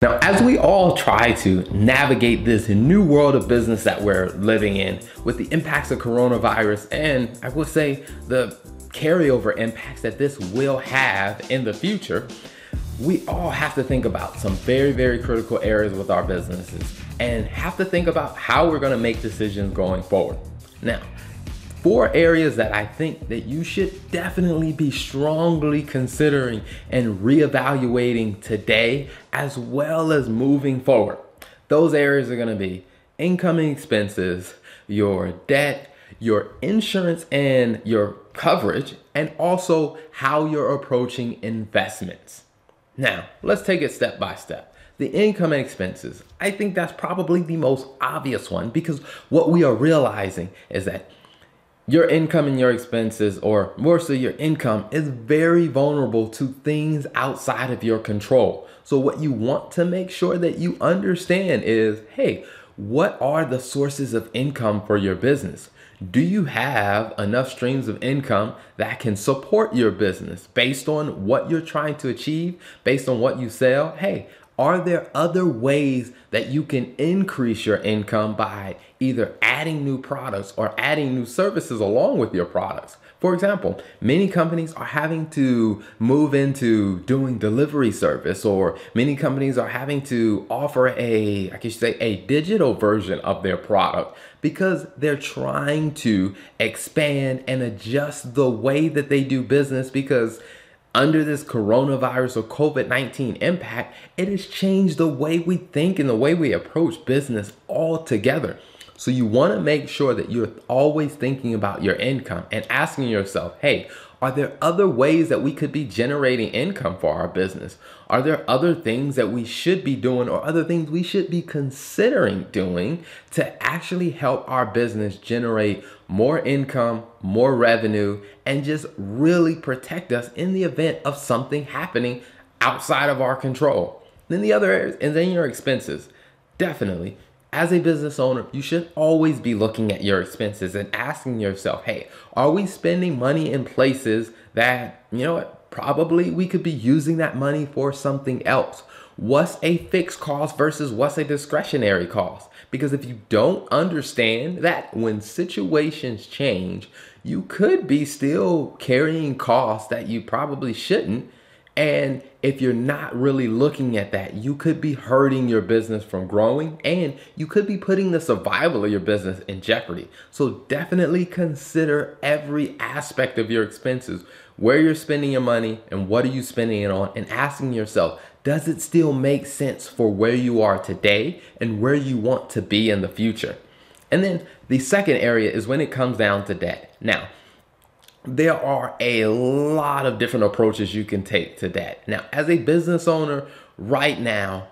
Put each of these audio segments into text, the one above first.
Now, as we all try to navigate this new world of business that we're living in with the impacts of coronavirus and I will say the carryover impacts that this will have in the future, we all have to think about some very, very critical areas with our businesses and have to think about how we're gonna make decisions going forward. Now, four areas that I think that you should definitely be strongly considering and reevaluating today as well as moving forward. Those areas are going to be incoming expenses, your debt, your insurance and your coverage, and also how you're approaching investments. Now, let's take it step by step. The income and expenses. I think that's probably the most obvious one because what we are realizing is that your income and your expenses, or more so your income, is very vulnerable to things outside of your control. So, what you want to make sure that you understand is hey, what are the sources of income for your business? Do you have enough streams of income that can support your business based on what you're trying to achieve, based on what you sell? Hey, are there other ways that you can increase your income by either adding new products or adding new services along with your products? For example, many companies are having to move into doing delivery service, or many companies are having to offer a, I could say, a digital version of their product because they're trying to expand and adjust the way that they do business because under this coronavirus or COVID 19 impact, it has changed the way we think and the way we approach business altogether. So, you want to make sure that you're always thinking about your income and asking yourself, hey, are there other ways that we could be generating income for our business? Are there other things that we should be doing or other things we should be considering doing to actually help our business generate more income, more revenue, and just really protect us in the event of something happening outside of our control? Then the other areas, and then your expenses. Definitely as a business owner, you should always be looking at your expenses and asking yourself, hey, are we spending money in places that, you know what, probably we could be using that money for something else? What's a fixed cost versus what's a discretionary cost? Because if you don't understand that when situations change, you could be still carrying costs that you probably shouldn't and if you're not really looking at that, you could be hurting your business from growing and you could be putting the survival of your business in jeopardy. So definitely consider every aspect of your expenses, where you're spending your money and what are you spending it on, and asking yourself, does it still make sense for where you are today and where you want to be in the future? And then the second area is when it comes down to debt. Now, there are a lot of different approaches you can take to that. Now, as a business owner, right now,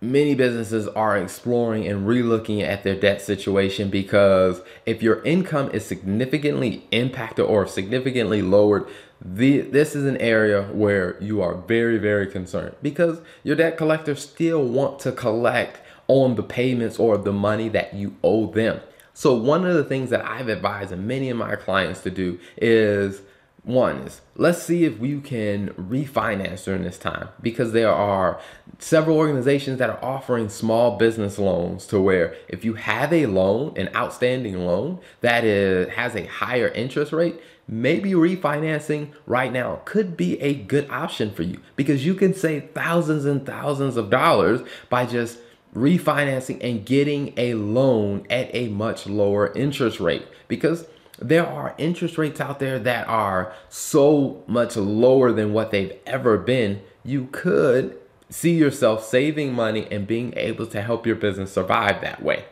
many businesses are exploring and relooking at their debt situation because if your income is significantly impacted or significantly lowered, the, this is an area where you are very, very concerned because your debt collectors still want to collect on the payments or the money that you owe them. So one of the things that I've advised many of my clients to do is one is let's see if we can refinance during this time. Because there are several organizations that are offering small business loans to where if you have a loan an outstanding loan that is has a higher interest rate maybe refinancing right now could be a good option for you. Because you can save thousands and thousands of dollars by just refinancing and getting a loan at a much lower interest rate because there are interest rates out there that are so much lower than what they've ever been. You could see yourself saving money and being able to help your business survive that way.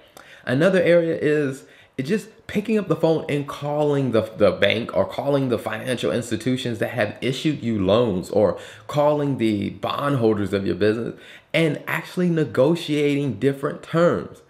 Another area is just picking up the phone and calling the, the bank or calling the financial institutions that have issued you loans or calling the bondholders of your business and actually negotiating different terms.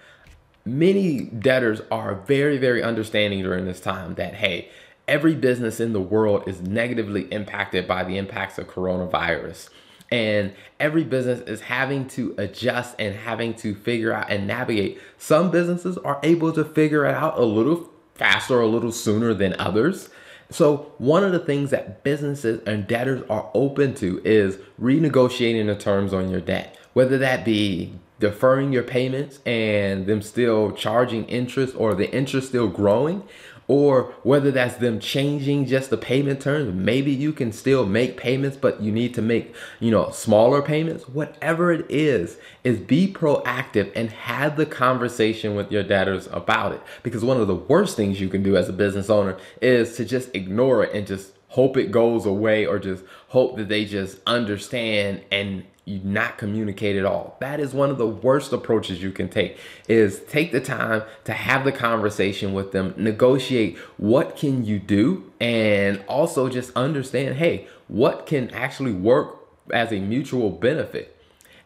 Many debtors are very, very understanding during this time that, hey, every business in the world is negatively impacted by the impacts of coronavirus. And every business is having to adjust and having to figure out and navigate. Some businesses are able to figure it out a little faster, a little sooner than others. So, one of the things that businesses and debtors are open to is renegotiating the terms on your debt whether that be deferring your payments and them still charging interest or the interest still growing or whether that's them changing just the payment terms maybe you can still make payments but you need to make you know smaller payments. Whatever it is is be proactive and have the conversation with your debtors about it. Because one of the worst things you can do as a business owner is to just ignore it and just hope it goes away or just hope that they just understand and you not communicate at all. That is one of the worst approaches you can take is take the time to have the conversation with them, negotiate what can you do and also just understand, hey, what can actually work as a mutual benefit.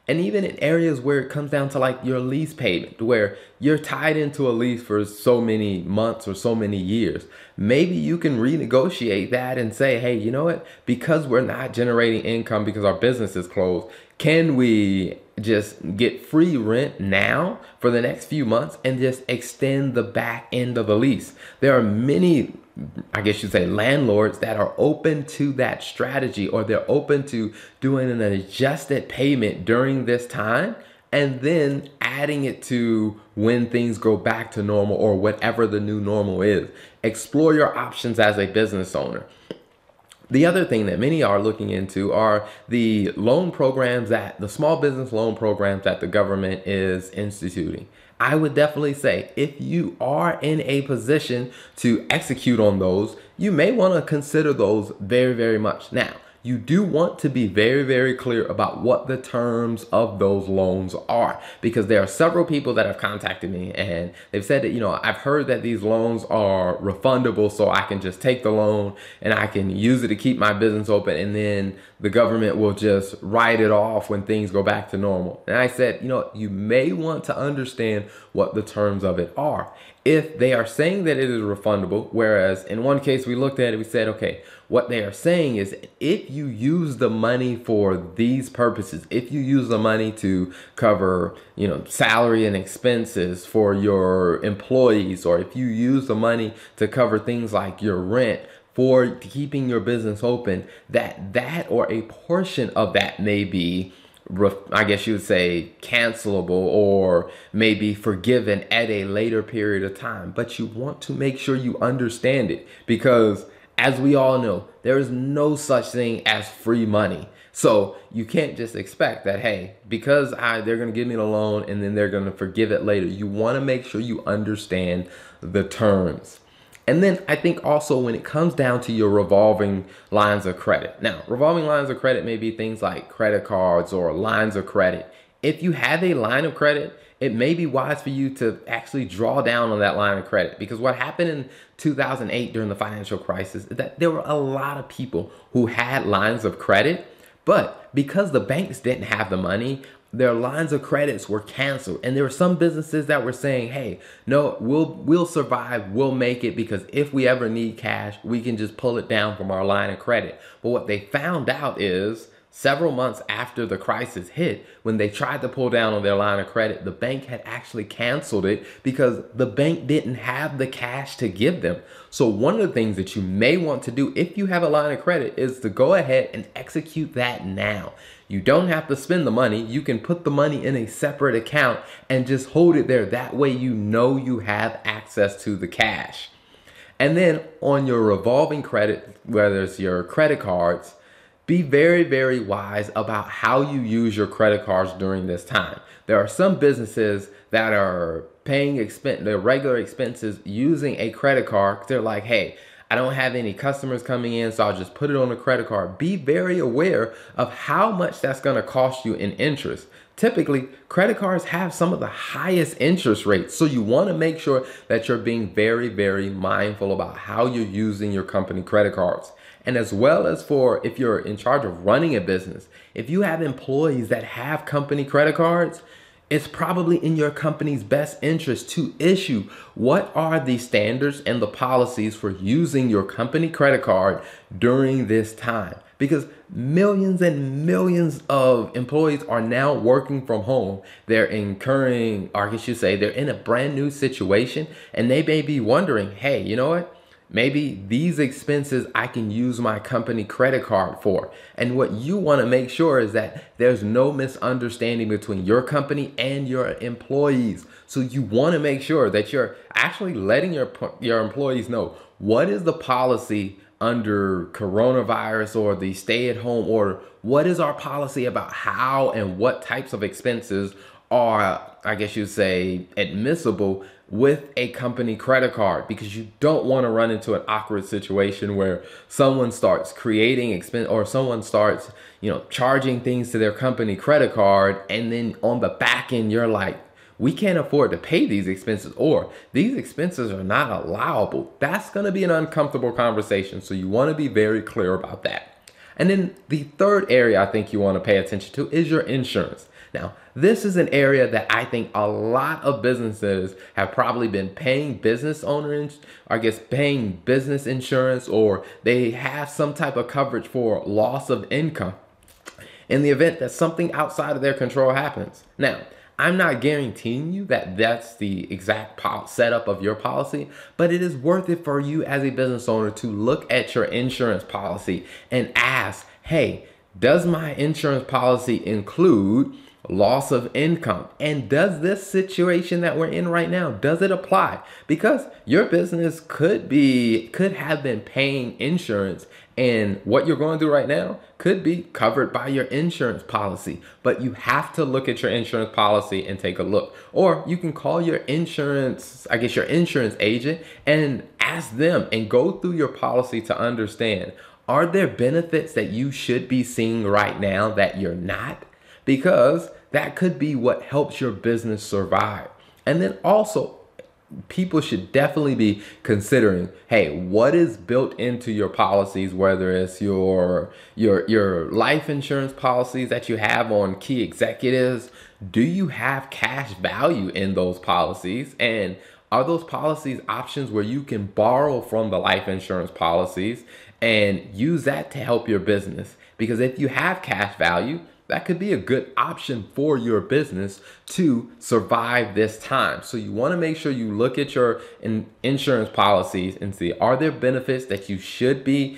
And even in areas where it comes down to like your lease payment, where you're tied into a lease for so many months or so many years, maybe you can renegotiate that and say, hey, you know what? Because we're not generating income because our business is closed, can we just get free rent now for the next few months and just extend the back end of the lease? There are many I guess you'd say landlords that are open to that strategy or they're open to doing an adjusted payment during this time and then adding it to when things go back to normal or whatever the new normal is. Explore your options as a business owner. The other thing that many are looking into are the loan programs that the small business loan programs that the government is instituting. I would definitely say if you are in a position to execute on those, you may want to consider those very, very much. Now, you do want to be very, very clear about what the terms of those loans are because there are several people that have contacted me and they've said that, you know, I've heard that these loans are refundable so I can just take the loan and I can use it to keep my business open and then the government will just write it off when things go back to normal. And I said, you know, you may want to understand what the terms of it are. If they are saying that it is refundable, whereas in one case we looked at it, we said, okay, what they are saying is if you use the money for these purposes, if you use the money to cover, you know, salary and expenses for your employees, or if you use the money to cover things like your rent, for keeping your business open, that that or a portion of that may be I guess you would say cancelable or maybe forgiven at a later period of time. But you want to make sure you understand it because as we all know, there is no such thing as free money. So you can't just expect that, hey, because I they're gonna give me the loan and then they're gonna forgive it later. You wanna make sure you understand the terms. And then I think also when it comes down to your revolving lines of credit. Now, revolving lines of credit may be things like credit cards or lines of credit. If you have a line of credit, it may be wise for you to actually draw down on that line of credit. Because what happened in 2008 during the financial crisis is that there were a lot of people who had lines of credit, but because the banks didn't have the money, their lines of credits were canceled. And there were some businesses that were saying hey no we'll we'll survive we'll make it because if we ever need cash we can just pull it down from our line of credit. But what they found out is Several months after the crisis hit, when they tried to pull down on their line of credit, the bank had actually canceled it because the bank didn't have the cash to give them. So, one of the things that you may want to do if you have a line of credit is to go ahead and execute that now. You don't have to spend the money. You can put the money in a separate account and just hold it there. That way, you know you have access to the cash. And then on your revolving credit, whether it's your credit cards, be very, very wise about how you use your credit cards during this time. There are some businesses that are paying expense their regular expenses using a credit card. They're like, hey, I don't have any customers coming in, so I'll just put it on a credit card. Be very aware of how much that's going to cost you in interest. Typically, credit cards have some of the highest interest rates, so you want to make sure that you're being very, very mindful about how you're using your company credit cards. And as well as for if you're in charge of running a business, if you have employees that have company credit cards, it's probably in your company's best interest to issue what are the standards and the policies for using your company credit card during this time. Because millions and millions of employees are now working from home. They're incurring, or I you say, they're in a brand new situation and they may be wondering, hey, you know what? Maybe these expenses I can use my company credit card for. And what you want to make sure is that there's no misunderstanding between your company and your employees. So you want to make sure that you're actually letting your your employees know what is the policy under coronavirus or the stay at home order. What is our policy about how and what types of expenses are I guess you'd say admissible with a company credit card because you don't want to run into an awkward situation where someone starts creating expense or someone starts, you know, charging things to their company credit card and then on the back end you're like, we can't afford to pay these expenses or these expenses are not allowable. That's going to be an uncomfortable conversation, so you want to be very clear about that. And then the third area I think you want to pay attention to is your insurance. Now, this is an area that I think a lot of businesses have probably been paying business owners, I guess paying business insurance, or they have some type of coverage for loss of income in the event that something outside of their control happens. Now, I'm not guaranteeing you that that's the exact setup of your policy, but it is worth it for you as a business owner to look at your insurance policy and ask, hey, does my insurance policy include loss of income. And does this situation that we're in right now, does it apply? Because your business could be, could have been paying insurance and what you're going through right now could be covered by your insurance policy, but you have to look at your insurance policy and take a look. Or you can call your insurance, I guess your insurance agent and ask them and go through your policy to understand are there benefits that you should be seeing right now that you're not? because that could be what helps your business survive. And then also, people should definitely be considering hey what is built into your policies whether it's your your your life insurance policies that you have on key executives? Do you have cash value in those policies? And are those policies options where you can borrow from the life insurance policies and use that to help your business? Because if you have cash value that could be a good option for your business to survive this time. So you want to make sure you look at your in insurance policies and see are there benefits that you should be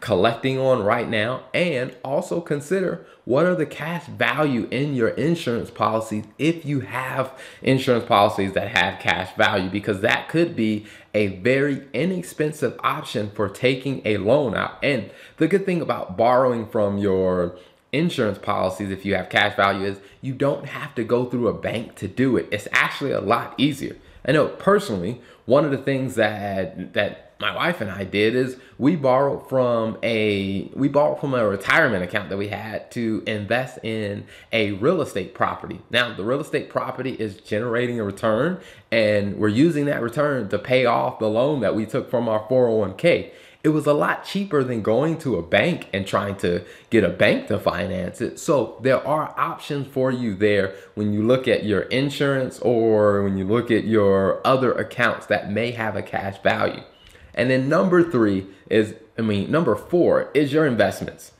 collecting on right now? And also consider what are the cash value in your insurance policies if you have insurance policies that have cash value? Because that could be a very inexpensive option for taking a loan out. And the good thing about borrowing from your insurance policies, if you have cash value, is you don't have to go through a bank to do it. It's actually a lot easier. I know personally, one of the things that that my wife and I did is we borrowed from a we borrowed from a retirement account that we had to invest in a real estate property. Now, the real estate property is generating a return and we're using that return to pay off the loan that we took from our 401k it was a lot cheaper than going to a bank and trying to get a bank to finance it. So there are options for you there when you look at your insurance or when you look at your other accounts that may have a cash value. And then number three is, I mean, number four is your investments.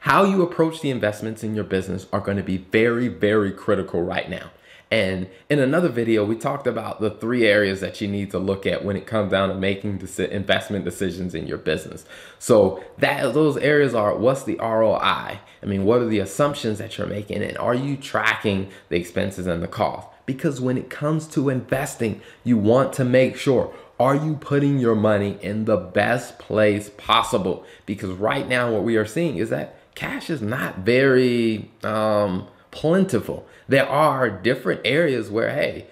How you approach the investments in your business are going to be very, very critical right now. And in another video, we talked about the three areas that you need to look at when it comes down to making investment decisions in your business. So that those areas are what's the ROI? I mean, what are the assumptions that you're making and are you tracking the expenses and the cost? Because when it comes to investing, you want to make sure are you putting your money in the best place possible? Because right now what we are seeing is that cash is not very um plentiful. There are different areas where, hey,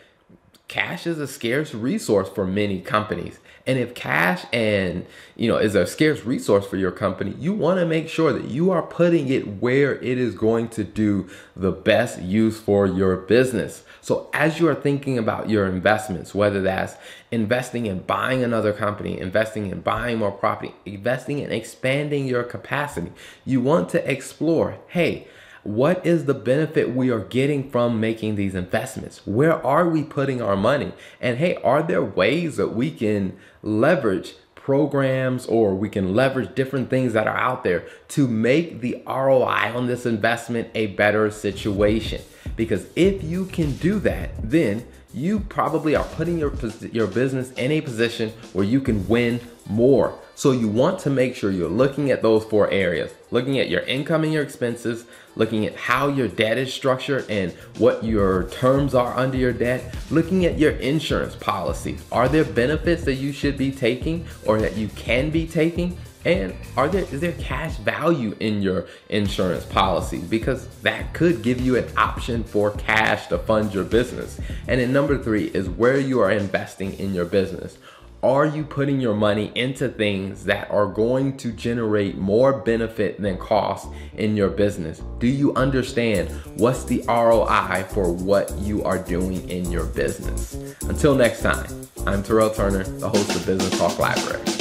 cash is a scarce resource for many companies. And if cash and, you know, is a scarce resource for your company, you want to make sure that you are putting it where it is going to do the best use for your business. So as you are thinking about your investments, whether that's investing in buying another company, investing in buying more property, investing in expanding your capacity, you want to explore, hey, what is the benefit we are getting from making these investments? Where are we putting our money? And hey, are there ways that we can leverage programs or we can leverage different things that are out there to make the ROI on this investment a better situation? Because if you can do that, then you probably are putting your, your business in a position where you can win more. So you want to make sure you're looking at those four areas, looking at your income and your expenses, looking at how your debt is structured and what your terms are under your debt, looking at your insurance policy. Are there benefits that you should be taking or that you can be taking? And are there is there cash value in your insurance policy? Because that could give you an option for cash to fund your business. And then number three is where you are investing in your business. Are you putting your money into things that are going to generate more benefit than cost in your business? Do you understand what's the ROI for what you are doing in your business? Until next time, I'm Terrell Turner, the host of Business Talk Library.